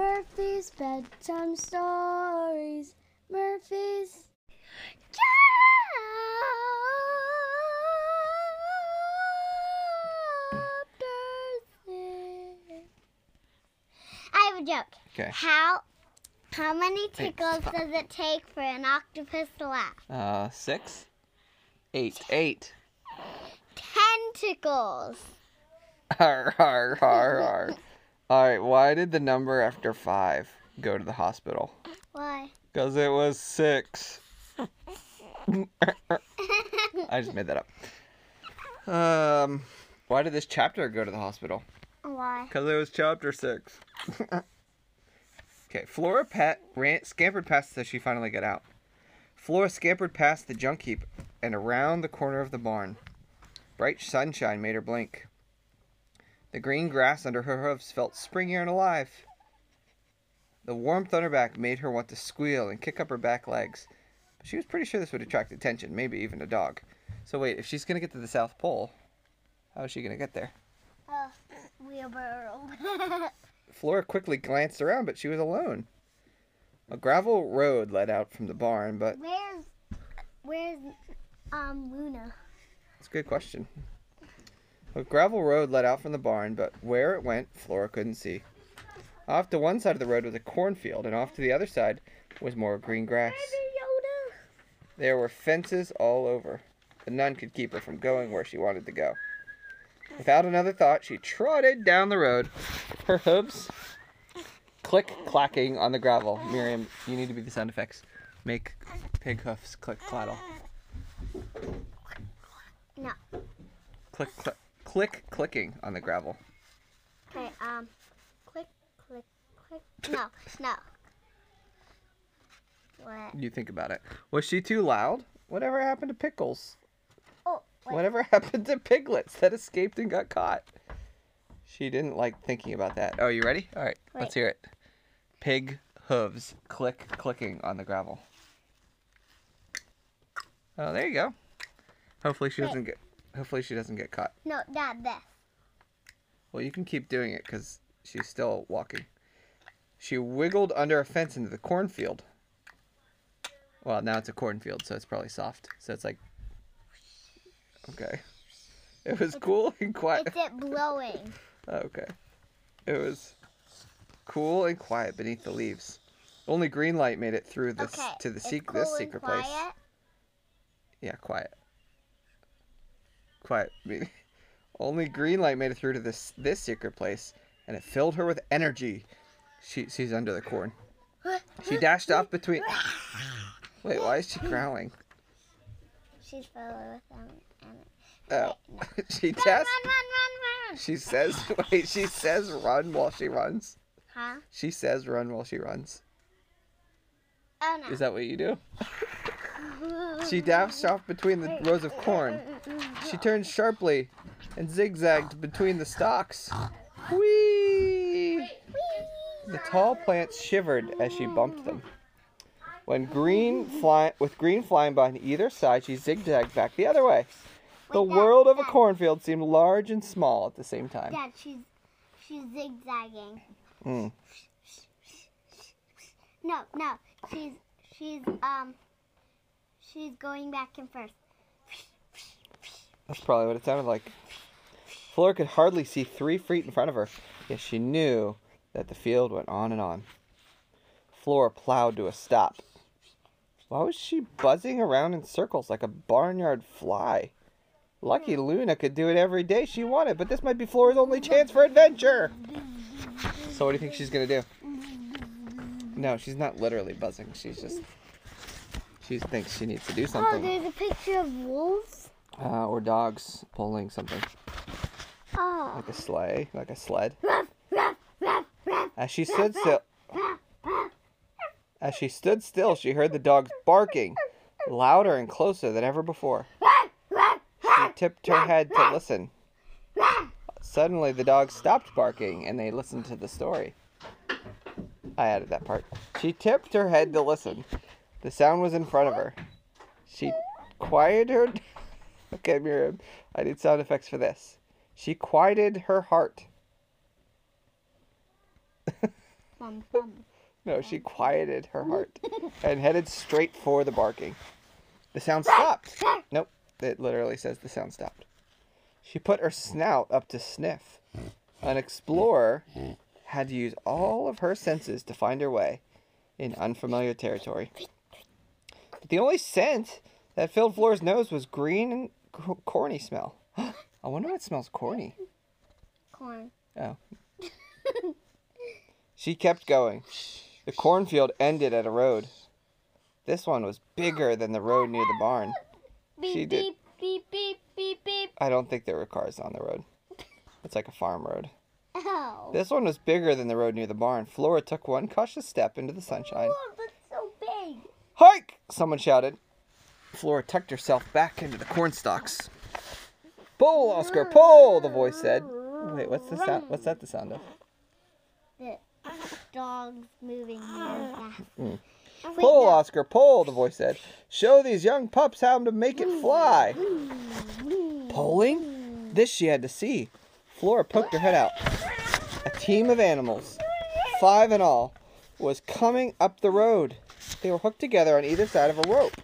Murphy's bedtime stories. Murphy's. I have a joke. Okay. How how many tickles does it take for an octopus to laugh? Uh, six, eight, eight. Ten tickles. Har har har har. All right. Why did the number after five go to the hospital? Why? Because it was six. I just made that up. Um, why did this chapter go to the hospital? Why? Because it was chapter six. okay, Flora Pet ran, scampered past as she finally got out. Flora scampered past the junk heap and around the corner of the barn. Bright sunshine made her blink. The green grass under her hoofs felt springier and alive. The warm thunderback made her want to squeal and kick up her back legs. But she was pretty sure this would attract attention, maybe even a dog. So wait, if she's gonna get to the South Pole, how is she gonna get there? Oh, wheelbarrow. Flora quickly glanced around, but she was alone. A gravel road led out from the barn, but where's where's um Luna? That's a good question. A gravel road led out from the barn, but where it went, Flora couldn't see. Off to one side of the road was a cornfield, and off to the other side was more green grass. There were fences all over, but none could keep her from going where she wanted to go. Without another thought, she trotted down the road, her hooves click clacking on the gravel. Miriam, you need to be the sound effects. Make pig hoofs click claddle. No. Click click click clicking on the gravel. Okay. Um. Click, click, click. No, no. What? You think about it. Was she too loud? Whatever happened to pickles? Oh, wait. Whatever happened to piglets that escaped and got caught? She didn't like thinking about that. Oh, you ready? All right, let's hear it. Pig hooves click clicking on the gravel. Oh, there you go. Hopefully she Wait. doesn't get. Hopefully she doesn't get caught. No, not this. Well, you can keep doing it because she's still walking. She wiggled under a fence into the cornfield. Well, now it's a cornfield, so it's probably soft. So it's like. Okay. It was cool and quiet. It's it blowing. Okay. It was cool and quiet beneath the leaves. Only green light made it through this okay. to the it's sec- cool this secret place. Yeah, quiet. Quiet. Only green light made it through to this this secret place, and it filled her with energy. She she's under the corn. She dashed off between. Wait, why is she growling? She's filled with them. Oh, she Run, dashed. run, run, run, She says, wait, she says run while she runs. Huh? She says run while she runs. Oh no. Is that what you do? She dashed off between the rows of corn. She turned sharply and zigzagged between the stalks. Whee! The tall plants shivered as she bumped them. When green fly, with green flying by on either side, she zigzagged back the other way. The Wait, Dad, world of a Dad. cornfield seemed large and small at the same time. Dad, she's she's zigzagging. Mm. No, no, she's she's um she's going back and forth. That's probably what it sounded like. Flora could hardly see three feet in front of her, yet she knew that the field went on and on. Flora plowed to a stop. Why was she buzzing around in circles like a barnyard fly? Lucky hmm. Luna could do it every day she wanted, but this might be Flora's only chance for adventure. So what do you think she's gonna do? No, she's not literally buzzing. She's just she thinks she needs to do something. Oh, something. there's a picture of wolves. Uh, or dogs pulling something. Oh. like a sleigh, like a sled. As she stood still, as she stood still, she heard the dogs barking, louder and closer than ever before. She tipped her head to listen. Suddenly, the dogs stopped barking and they listened to the story. I added that part. She tipped her head to listen. The sound was in front of her. She quieted her. Okay, Miriam, I need sound effects for this. She quieted her heart. bum, bum. No, she quieted her heart and headed straight for the barking. The sound stopped. Nope, it literally says the sound stopped. She put her snout up to sniff. An explorer had to use all of her senses to find her way in unfamiliar territory. But the only scent that filled Flora's nose was green corny smell. I wonder what smells corny. Corn. Oh. she kept going. The cornfield ended at a road. This one was bigger than the road near the barn. Beep, She did- beep, beep, beep, beep, beep. I don't think there were cars on the road. It's like a farm road. Oh. This one was bigger than the road near the barn. Flora took one cautious step into the sunshine. Oh, that's so big. Hike! Someone shouted. Flora tucked herself back into the cornstalks. Pull, Oscar, pull! The voice said. Wait, what's the sound? What's that the sound of? The dog's moving really fast. Mm. Pull. Oscar, pull! The voice said. Show these young pups how to make it fly. Polling? This she had to see. Flora poked her head out. A team of animals, five in all, was coming up the road. They were hooked together on either side of a rope.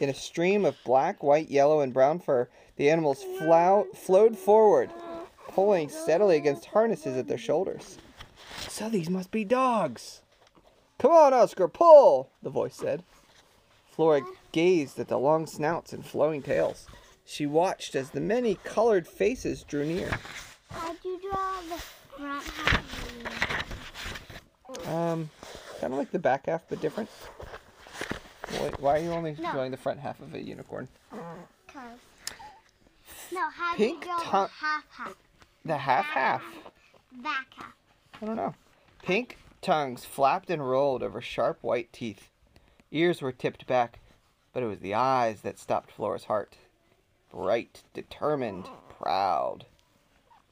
In a stream of black, white, yellow, and brown fur, the animals flow- flowed forward, pulling steadily against harnesses at their shoulders. So these must be dogs. Come on, Oscar, pull, the voice said. Flora gazed at the long snouts and flowing tails. She watched as the many colored faces drew near. How'd you draw the front half? Um, kind of like the back half, but different. Wait, why are you only No. drawing the front half of a unicorn? Cause. No, how'd Pink you draw tongue- the half half? The half half. Back half. I don't know. Pink tongues flapped and rolled over sharp white teeth. Ears were tipped back, but it was the eyes that stopped Flora's heart. Bright, determined, proud.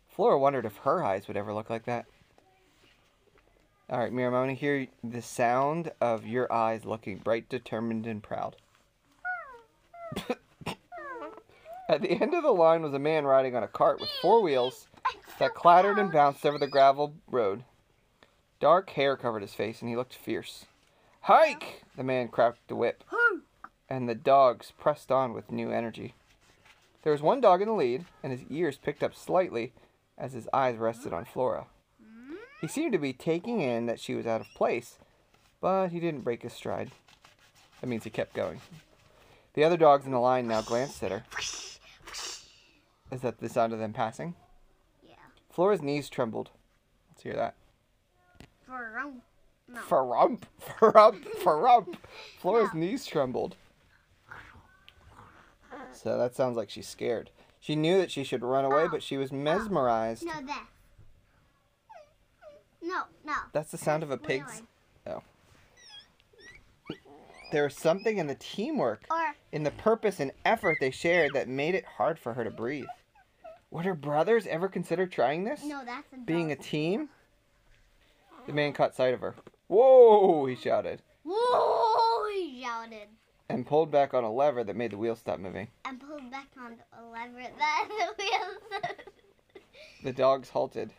Flora wondered if her eyes would ever look like that. All right, Miriam, I want to hear the sound of your eyes looking bright, determined, and proud. At the end of the line was a man riding on a cart with four wheels that clattered and bounced over the gravel road. Dark hair covered his face, and he looked fierce. Hike! The man cracked the whip, and the dogs pressed on with new energy. There was one dog in the lead, and his ears picked up slightly as his eyes rested on Flora. He seemed to be taking in that she was out of place, but he didn't break his stride. That means he kept going. The other dogs in the line now glanced at her. Is that the sound of them passing? Yeah. Flora's knees trembled. Let's hear that. Vroom. No. Farump, farump, farump. Flora's knees trembled. So that sounds like she's scared. She knew that she should run away, but she was mesmerized. No, this. No, no. That's the sound of a pig's. Oh. There was something in the teamwork, Or in the purpose and effort they shared that made it hard for her to breathe. Would her brothers ever consider trying this? no, that's Being a team? The man caught sight of her. Whoa, he shouted, Whoa! He shouted and pulled back on a lever that made the wheel stop moving. and pulled back on a lever that the wheels. The dogs halted.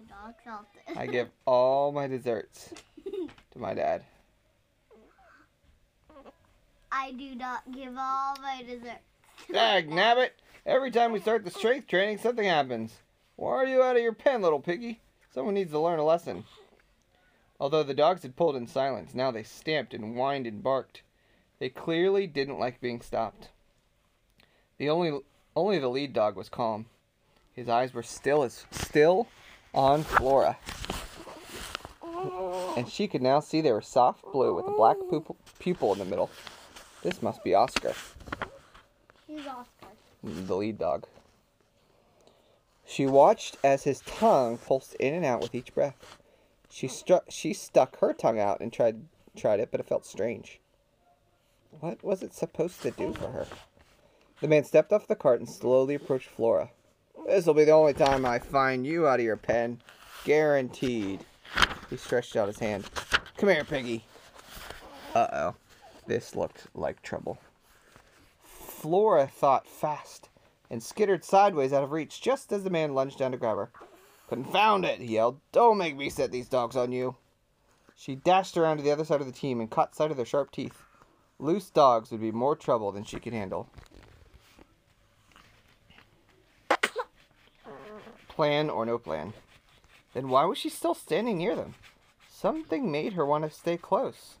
The dog. I give all my desserts to my dad. I do not give all my desserts. Dag nabbit! Every time we start the strength training, something happens. Why are you out of your pen, little piggy? Someone needs to learn a lesson. Although the dogs had pulled in silence, now they stamped and whined and barked. They clearly didn't like being stopped. The only only the lead dog was calm. His eyes were still as still on Flora. And she could now see they were soft blue with a black pupil, in the middle. This must be Oscar He's Oscar. the lead dog. She watched as his tongue pulsed in and out with each breath. She struck she stuck her tongue out and tried tried it, but it felt strange. What was it supposed to do for her? The man stepped off the cart and slowly approached Flora. This'll be the only time I find you out of your pen. Guaranteed. He stretched out his hand. Come here, piggy. Uh oh. This looked like trouble. Flora thought fast and skittered sideways out of reach just as the man lunged down to grab her. Confound it, he yelled. Don't make me set these dogs on you. She dashed around to the other side of the team and caught sight of their sharp teeth. Loose dogs would be more trouble than she could handle. Plan or no plan. Then why was she still standing near them? Something made her want to stay close.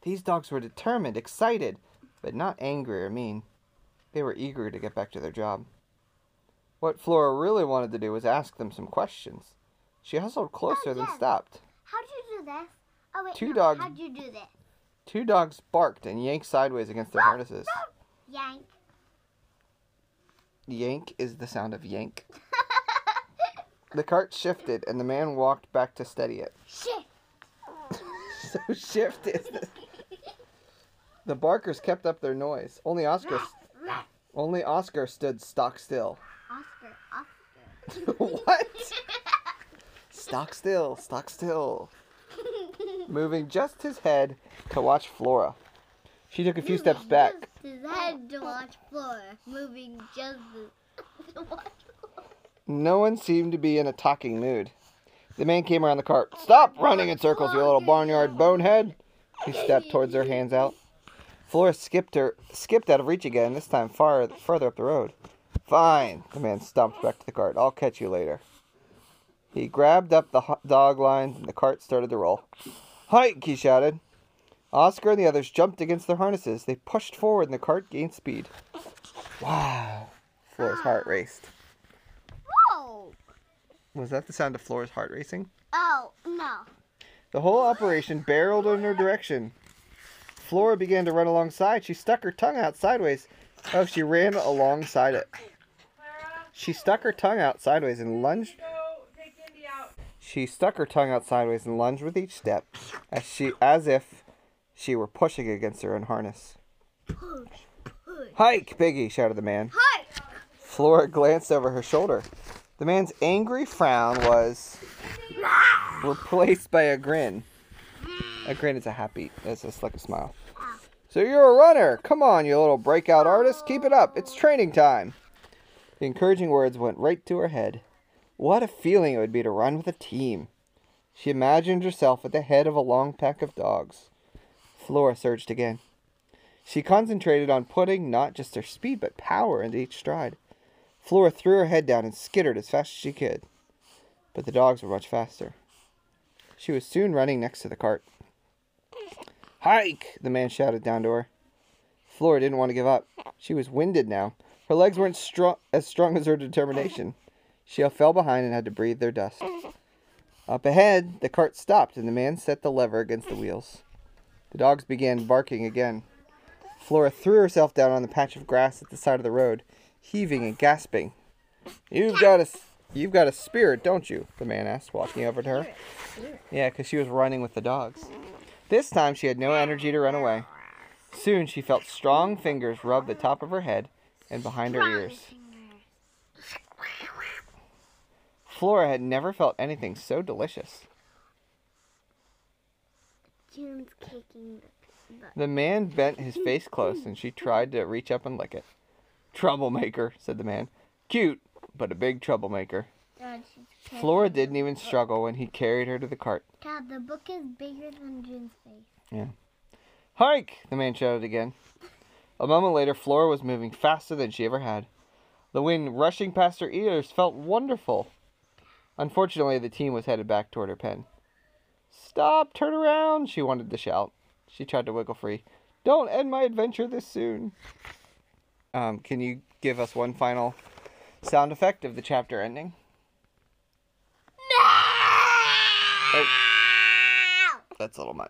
These dogs were determined, excited, but not angry or mean. They were eager to get back to their job. What Flora really wanted to do was ask them some questions. She hustled closer, then oh, yes. stopped. How'd you do this? Oh wait, Two no. dogs- How'd you do this? Two dogs barked and yanked sideways against their harnesses. Yank. Yank is the sound of yank. The cart shifted and the man walked back to steady it. Shit. So shift is the... The barkers kept up their noise. Only Oscar only Oscar stood stock still. Oscar. Oscar. what? Stock still, stock still. Moving just his head to watch Flora. She took a few steps back. His head to watch Flora moving just to watch No one seemed to be in a talking mood. The man came around the cart. Stop running in circles, you little barnyard bonehead! He stepped towards her, hands out. Flora skipped her, skipped out of reach again. This time far further up the road. Fine. The man stomped back to the cart. I'll catch you later. He grabbed up the dog lines and the cart started to roll. Hike! He shouted. Oscar and the others jumped against their harnesses. They pushed forward and the cart gained speed. Wow. Flora's heart raced. Was that the sound of Flora's heart racing? Oh no. The whole operation barreled in her direction. Flora began to run alongside. She stuck her tongue out sideways. Oh, she ran alongside it. She stuck her tongue out sideways and lunged. She stuck her tongue out sideways and lunged with each step, as she as if she were pushing against her own harness. Hike, Biggie! shouted the man. Hi. Flora glanced over her shoulder. The man's angry frown was replaced by a grin. A grin is a happy, it's just like a smile. So you're a runner. Come on, you little breakout artist. Keep it up. It's training time. The encouraging words went right to her head. What a feeling it would be to run with a team. She imagined herself at the head of a long pack of dogs. Flora surged again. She concentrated on putting not just her speed but power into each stride. Flora threw her head down and skittered as fast as she could. But the dogs were much faster. She was soon running next to the cart. Hike! the man shouted down to her. Flora didn't want to give up. She was winded now. Her legs weren't as strong as her determination. She fell behind and had to breathe their dust. Up ahead, the cart stopped and the man set the lever against the wheels. The dogs began barking again. Flora threw herself down on the patch of grass at the side of the road, heaving and gasping. You've got a, you've got a spirit, don't you? The man asked, walking over to her. Yeah, because she was running with the dogs. This time she had no energy to run away. Soon she felt strong fingers rub the top of her head and behind her ears. Flora had never felt anything so delicious. June's kicking the, the The man bent his face close and she tried to reach up and lick it. Troublemaker, said the man. Cute, but a big troublemaker. Kicking. Flora didn't even struggle when he carried her to the cart. Dad, the book is bigger than June's face. Hike! The man shouted again. A moment later, Flora was moving faster than she ever had. The wind rushing past her ears felt wonderful. Unfortunately, the team was headed back toward her pen. Stop! Turn around! She wanted to shout. She tried to wiggle free. Don't end my adventure this soon. Um, can you give us one final sound effect of the chapter ending? Oh, that's a little much.